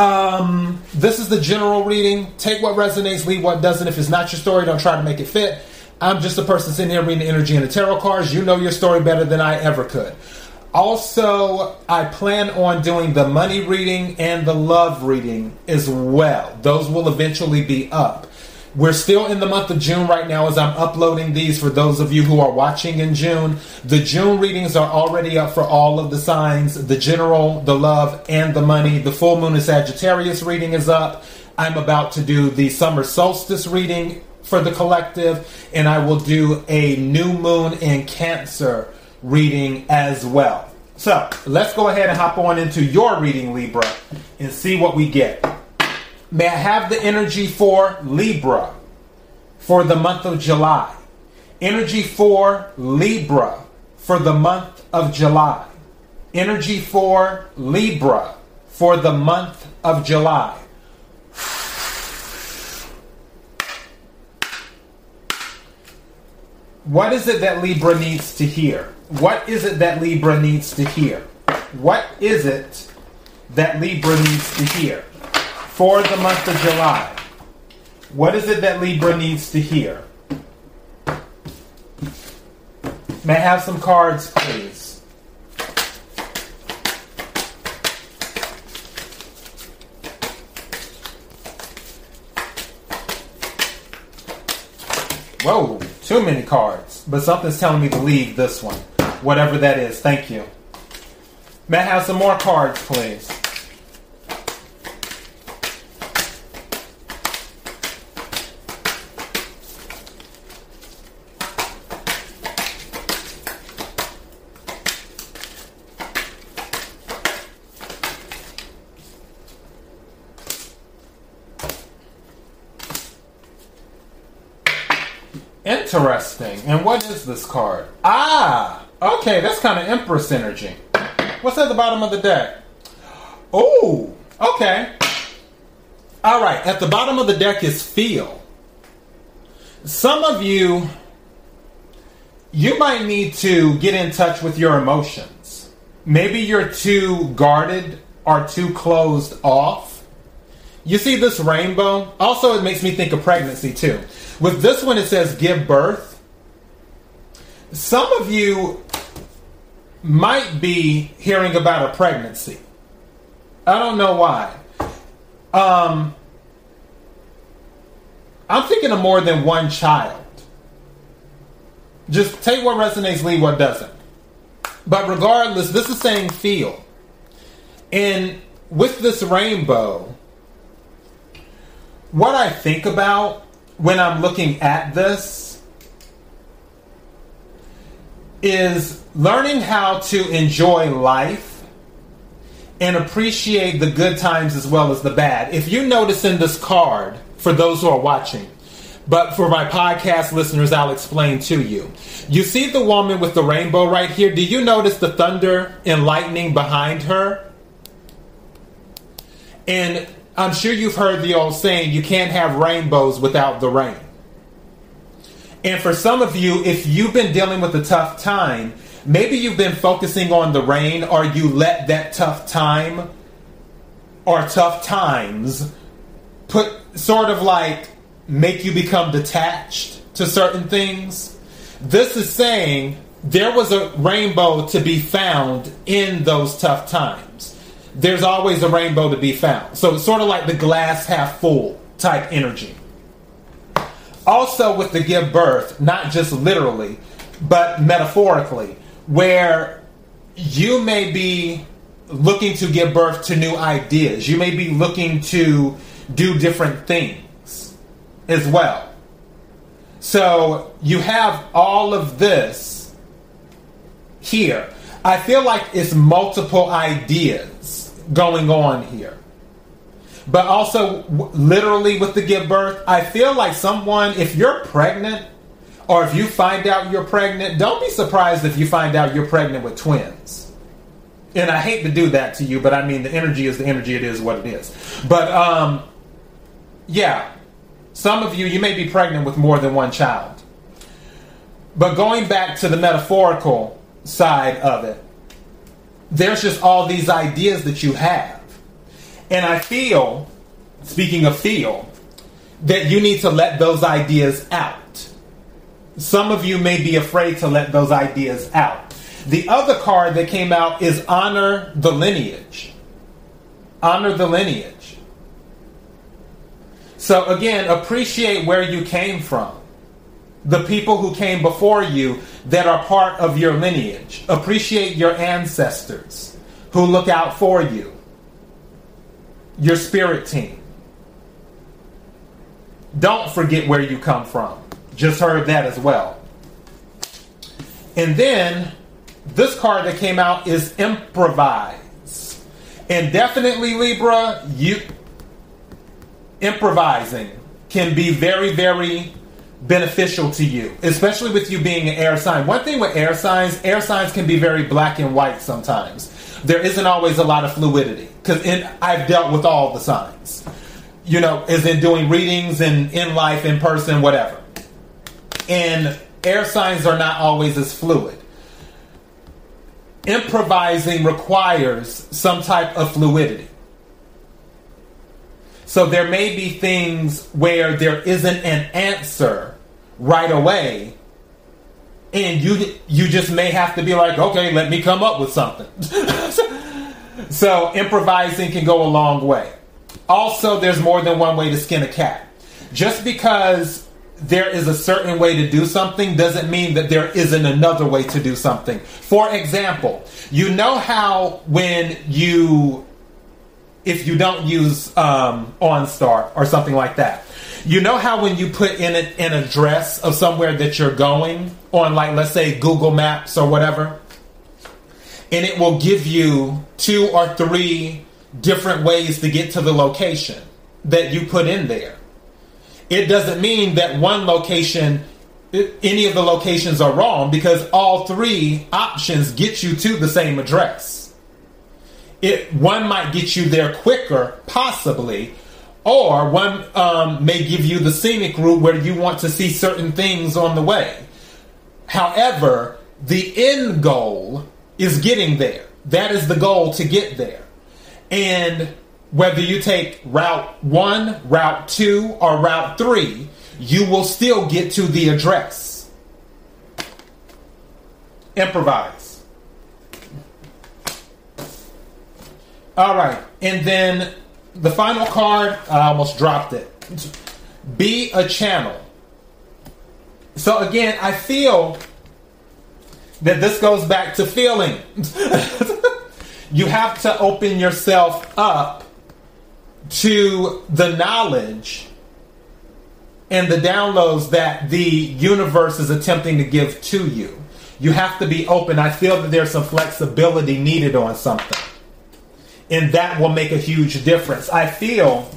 um, this is the general reading. Take what resonates, leave what doesn't. If it's not your story, don't try to make it fit. I'm just a person sitting here reading the energy and the tarot cards. You know your story better than I ever could. Also, I plan on doing the money reading and the love reading as well. Those will eventually be up. We're still in the month of June right now as I'm uploading these for those of you who are watching in June. The June readings are already up for all of the signs the general, the love, and the money. The full moon in Sagittarius reading is up. I'm about to do the summer solstice reading for the collective, and I will do a new moon in Cancer reading as well. So let's go ahead and hop on into your reading, Libra, and see what we get. May I have the energy for Libra for the month of July? Energy for Libra for the month of July. Energy for Libra for the month of July. What is it that Libra needs to hear? What is it that Libra needs to hear? What is it that Libra needs to hear? For the month of July. What is it that Libra needs to hear? May I have some cards, please? Whoa, too many cards. But something's telling me to leave this one. Whatever that is. Thank you. May I have some more cards, please? And what is this card? Ah, okay, that's kind of Empress energy. What's at the bottom of the deck? Oh, okay. All right, at the bottom of the deck is feel. Some of you, you might need to get in touch with your emotions. Maybe you're too guarded or too closed off. You see this rainbow? Also, it makes me think of pregnancy too. With this one, it says give birth. Some of you might be hearing about a pregnancy. I don't know why. Um, I'm thinking of more than one child. Just take what resonates, leave what doesn't. But regardless, this is saying feel. And with this rainbow, what I think about when I'm looking at this is learning how to enjoy life and appreciate the good times as well as the bad. If you notice in this card, for those who are watching, but for my podcast listeners, I'll explain to you. You see the woman with the rainbow right here? Do you notice the thunder and lightning behind her? And I'm sure you've heard the old saying, you can't have rainbows without the rain. And for some of you, if you've been dealing with a tough time, maybe you've been focusing on the rain or you let that tough time or tough times put sort of like make you become detached to certain things. This is saying there was a rainbow to be found in those tough times there's always a rainbow to be found. So it's sort of like the glass half full type energy. Also, with the give birth, not just literally, but metaphorically, where you may be looking to give birth to new ideas, you may be looking to do different things as well. So you have all of this here. I feel like it's multiple ideas going on here. But also, w- literally with the give birth, I feel like someone, if you're pregnant, or if you find out you're pregnant, don't be surprised if you find out you're pregnant with twins. And I hate to do that to you, but I mean, the energy is the energy, it is what it is. But, um, yeah, some of you, you may be pregnant with more than one child. But going back to the metaphorical side of it, there's just all these ideas that you have. And I feel, speaking of feel, that you need to let those ideas out. Some of you may be afraid to let those ideas out. The other card that came out is honor the lineage. Honor the lineage. So again, appreciate where you came from. The people who came before you that are part of your lineage. Appreciate your ancestors who look out for you. Your spirit team. Don't forget where you come from. Just heard that as well. And then this card that came out is improvise. And definitely Libra, you improvising can be very very beneficial to you, especially with you being an air sign. One thing with air signs, air signs can be very black and white sometimes. There isn't always a lot of fluidity because I've dealt with all the signs. You know, is in doing readings and in life, in person, whatever. And air signs are not always as fluid. Improvising requires some type of fluidity. So there may be things where there isn't an answer right away, and you you just may have to be like, okay, let me come up with something. so improvising can go a long way. Also, there's more than one way to skin a cat. Just because there is a certain way to do something doesn't mean that there isn't another way to do something. For example, you know how when you if you don't use um, OnStar or something like that. You know how when you put in a, an address of somewhere that you're going on, like let's say Google Maps or whatever, and it will give you two or three different ways to get to the location that you put in there. It doesn't mean that one location, any of the locations are wrong because all three options get you to the same address it one might get you there quicker, possibly, or one um, may give you the scenic route where you want to see certain things on the way. However, the end goal is getting there. That is the goal to get there. And whether you take route one, route two, or route three, you will still get to the address. Improvise. All right, and then the final card, I almost dropped it. Be a channel. So again, I feel that this goes back to feeling. you have to open yourself up to the knowledge and the downloads that the universe is attempting to give to you. You have to be open. I feel that there's some flexibility needed on something and that will make a huge difference. I feel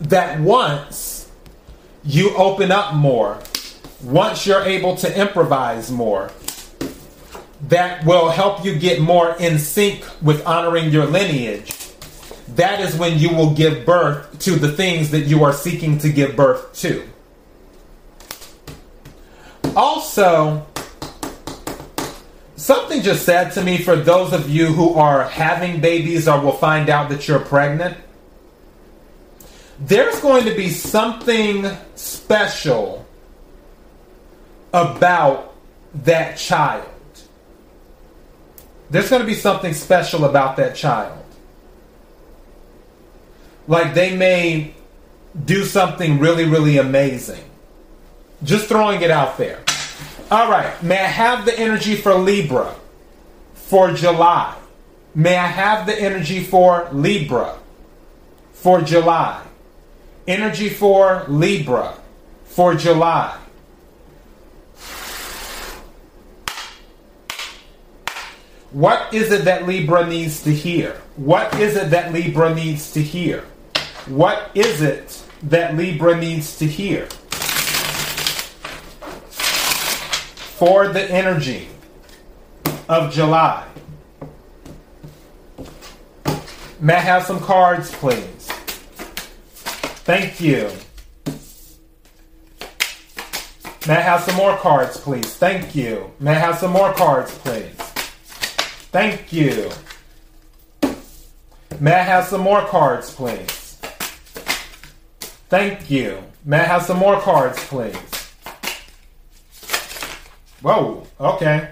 that once you open up more, once you're able to improvise more, that will help you get more in sync with honoring your lineage. That is when you will give birth to the things that you are seeking to give birth to. Also, Something just said to me for those of you who are having babies or will find out that you're pregnant. There's going to be something special about that child. There's going to be something special about that child. Like they may do something really, really amazing. Just throwing it out there. All right. May I have the energy for Libra for July? May I have the energy for Libra for July? Energy for Libra for July. What is it that Libra needs to hear? What is it that Libra needs to hear? What is it that Libra needs to hear? For the energy of July. May I have some cards, please? Thank you. May I have some more cards, please? Thank you. May I have some more cards, please? Thank you. May I have some more cards, please? Thank you. May I have some more cards, please? Whoa, okay.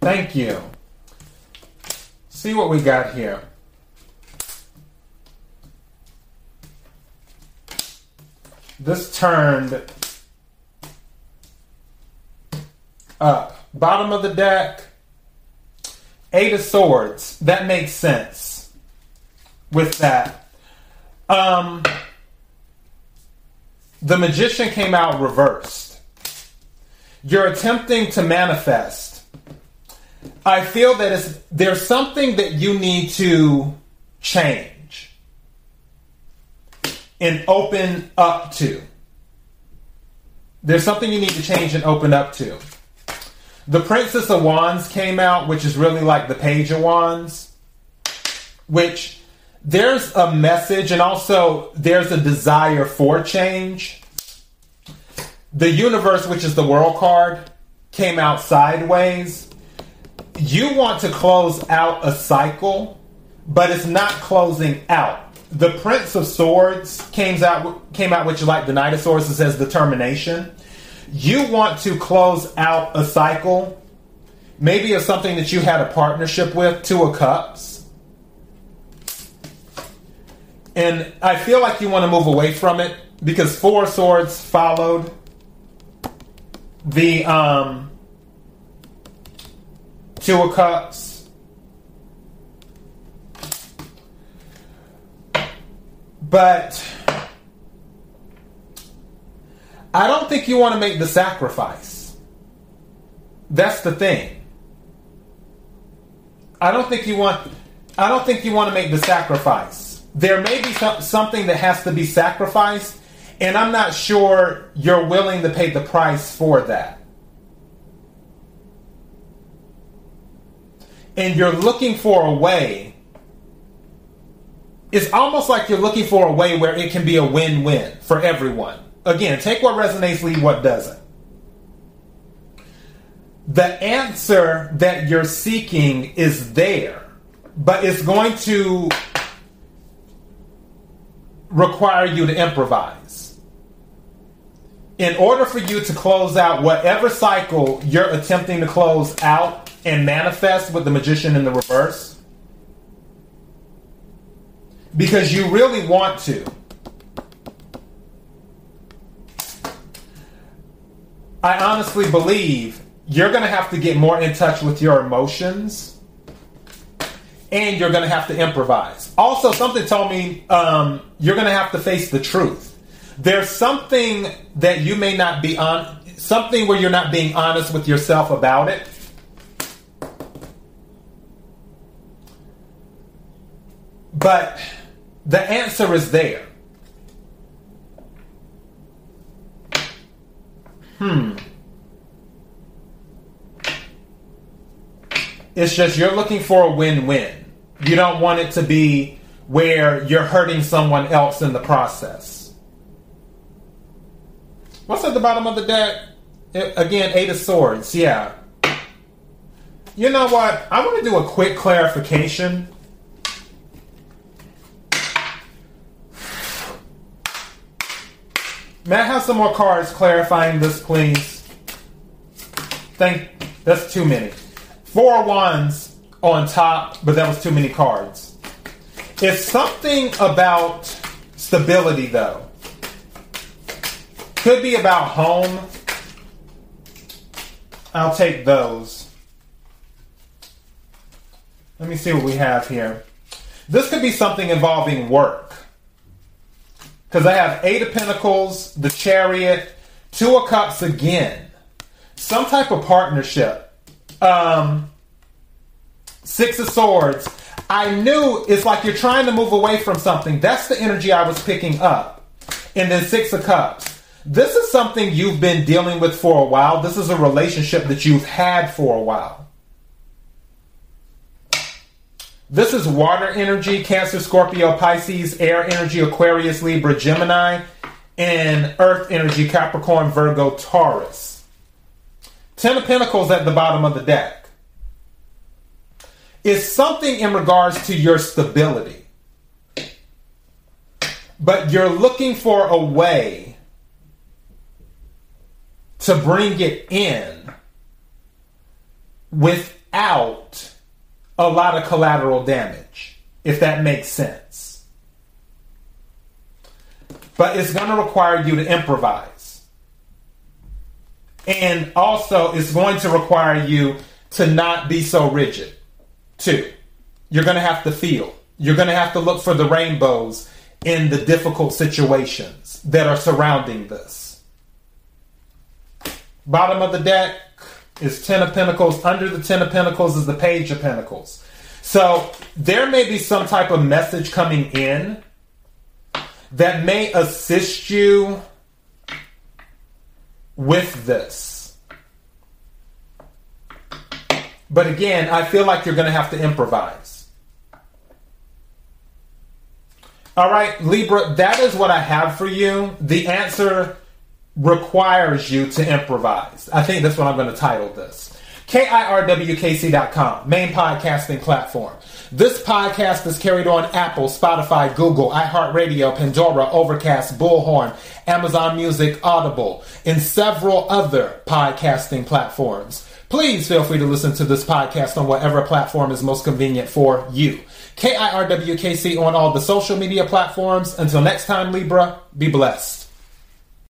Thank you. See what we got here. This turned up. Bottom of the deck, Eight of Swords. That makes sense with that. Um, the Magician came out reversed. You're attempting to manifest. I feel that there's something that you need to change and open up to. There's something you need to change and open up to. The Princess of Wands came out, which is really like the Page of Wands, which there's a message and also there's a desire for change. The universe, which is the world card, came out sideways. You want to close out a cycle, but it's not closing out. The Prince of Swords came out came out which you like the Knight of Swords it says determination you want to close out a cycle, maybe of something that you had a partnership with, Two of Cups. And I feel like you want to move away from it because Four Swords followed the um, Two of Cups. But I don't think you want to make the sacrifice. That's the thing. I don't think you want I don't think you want to make the sacrifice. There may be some, something that has to be sacrificed, and I'm not sure you're willing to pay the price for that. And you're looking for a way. It's almost like you're looking for a way where it can be a win win for everyone again, take what resonates, leave what doesn't. The answer that you're seeking is there, but it's going to require you to improvise. In order for you to close out whatever cycle you're attempting to close out and manifest with the magician in the reverse, because you really want to I honestly believe you're going to have to get more in touch with your emotions and you're going to have to improvise. Also, something told me um, you're going to have to face the truth. There's something that you may not be on, something where you're not being honest with yourself about it. But the answer is there. Hmm. It's just you're looking for a win win. You don't want it to be where you're hurting someone else in the process. What's at the bottom of the deck? Again, Eight of Swords. Yeah. You know what? I want to do a quick clarification. May I have some more cards clarifying this, please? Thank. That's too many. Four wands on top, but that was too many cards. It's something about stability, though. Could be about home. I'll take those. Let me see what we have here. This could be something involving work. Because I have Eight of Pentacles, the Chariot, Two of Cups again. Some type of partnership. Um, Six of Swords. I knew it's like you're trying to move away from something. That's the energy I was picking up. And then Six of Cups. This is something you've been dealing with for a while. This is a relationship that you've had for a while. This is water energy, Cancer, Scorpio, Pisces, air energy, Aquarius, Libra, Gemini, and earth energy, Capricorn, Virgo, Taurus. Ten of Pentacles at the bottom of the deck is something in regards to your stability. But you're looking for a way to bring it in without a lot of collateral damage, if that makes sense. But it's going to require you to improvise. And also, it's going to require you to not be so rigid. too. you're going to have to feel. You're going to have to look for the rainbows in the difficult situations that are surrounding this. Bottom of the deck is Ten of Pentacles. Under the Ten of Pentacles is the Page of Pentacles. So there may be some type of message coming in that may assist you with this. But again, I feel like you're going to have to improvise. All right, Libra, that is what I have for you. The answer requires you to improvise. I think that's what I'm going to title this. KIRWKC.com, main podcasting platform. This podcast is carried on Apple, Spotify, Google, iHeartRadio, Pandora, Overcast, Bullhorn, Amazon Music, Audible, and several other podcasting platforms. Please feel free to listen to this podcast on whatever platform is most convenient for you. KIRWKC on all the social media platforms. Until next time, Libra, be blessed.